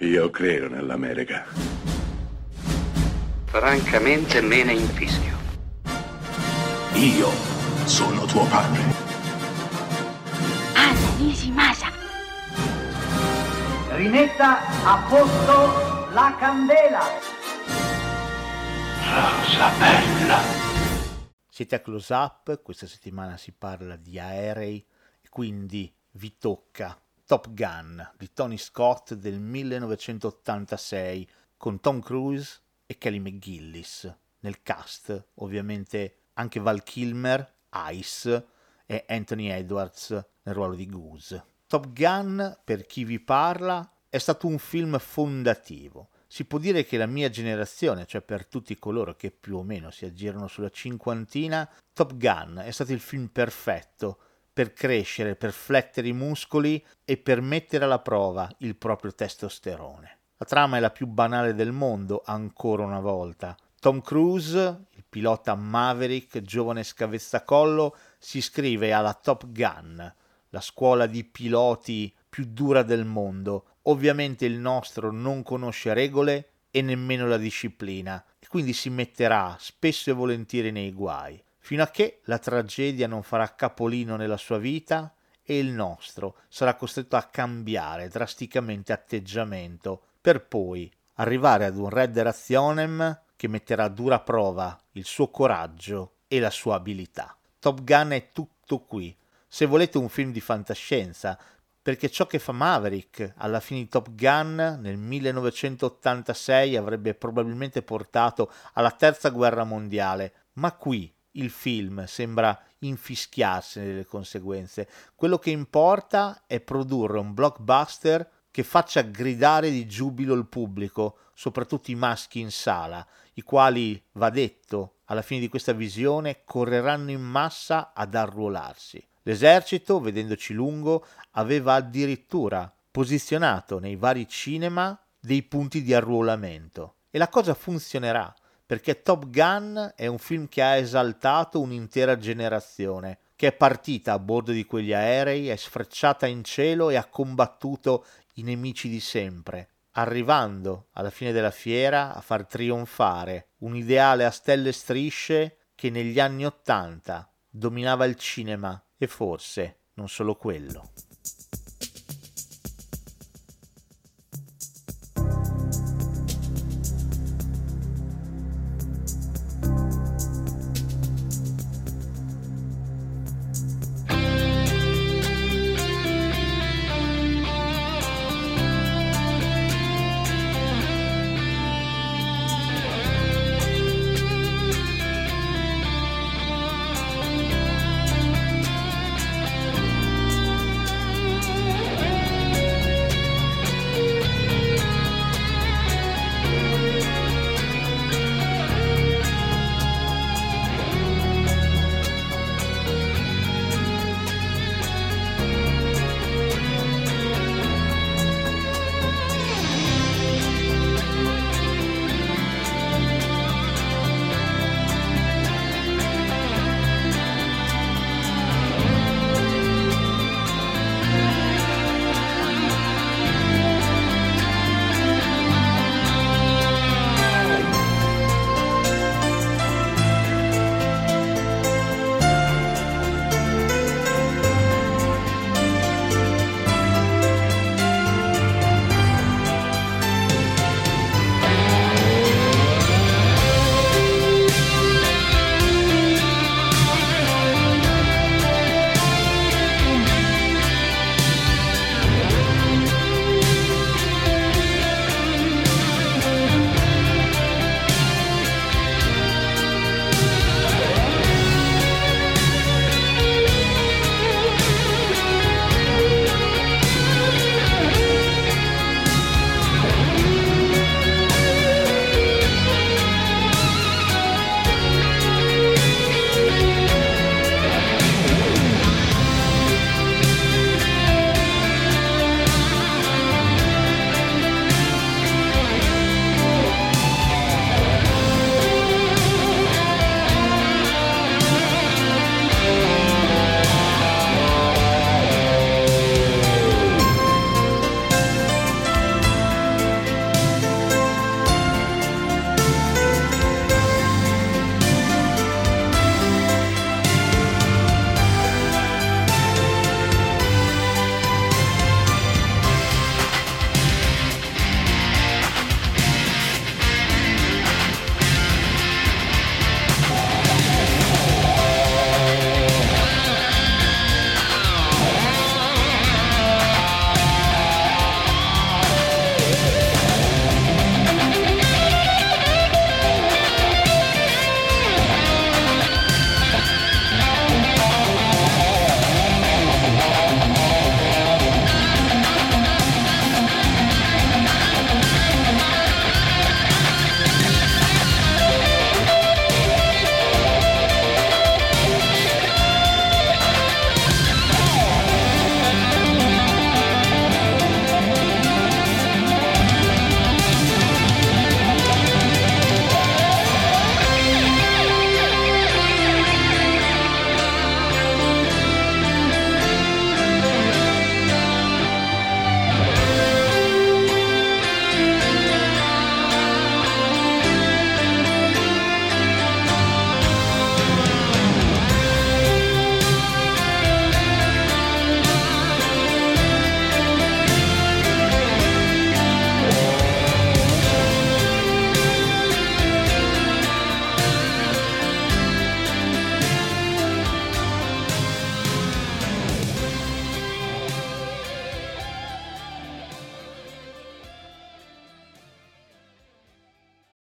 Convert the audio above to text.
Io credo nell'America. Francamente me ne infischio. Io sono tuo padre. Anna Nishimasa. Rimetta a posto la candela. Rosa bella. Siete a Close Up, questa settimana si parla di aerei quindi vi tocca Top Gun di Tony Scott del 1986 con Tom Cruise e Kelly McGillis. Nel cast ovviamente anche Val Kilmer, Ice e Anthony Edwards nel ruolo di Goose. Top Gun, per chi vi parla, è stato un film fondativo. Si può dire che la mia generazione, cioè per tutti coloro che più o meno si aggirano sulla cinquantina, Top Gun è stato il film perfetto per crescere, per flettere i muscoli e per mettere alla prova il proprio testosterone. La trama è la più banale del mondo, ancora una volta. Tom Cruise, il pilota Maverick, giovane scavezzacollo, si iscrive alla Top Gun, la scuola di piloti più dura del mondo. Ovviamente il nostro non conosce regole e nemmeno la disciplina, e quindi si metterà spesso e volentieri nei guai fino a che la tragedia non farà capolino nella sua vita e il nostro sarà costretto a cambiare drasticamente atteggiamento per poi arrivare ad un Red Razionem che metterà a dura prova il suo coraggio e la sua abilità. Top Gun è tutto qui. Se volete un film di fantascienza, perché ciò che fa Maverick alla fine di Top Gun nel 1986 avrebbe probabilmente portato alla terza guerra mondiale, ma qui il film sembra infischiarsene delle conseguenze. Quello che importa è produrre un blockbuster che faccia gridare di giubilo il pubblico, soprattutto i maschi in sala, i quali, va detto, alla fine di questa visione correranno in massa ad arruolarsi. L'esercito, vedendoci lungo, aveva addirittura posizionato nei vari cinema dei punti di arruolamento. E la cosa funzionerà perché Top Gun è un film che ha esaltato un'intera generazione, che è partita a bordo di quegli aerei, è sfrecciata in cielo e ha combattuto i nemici di sempre, arrivando alla fine della fiera a far trionfare un ideale a stelle e strisce che negli anni Ottanta dominava il cinema e forse non solo quello.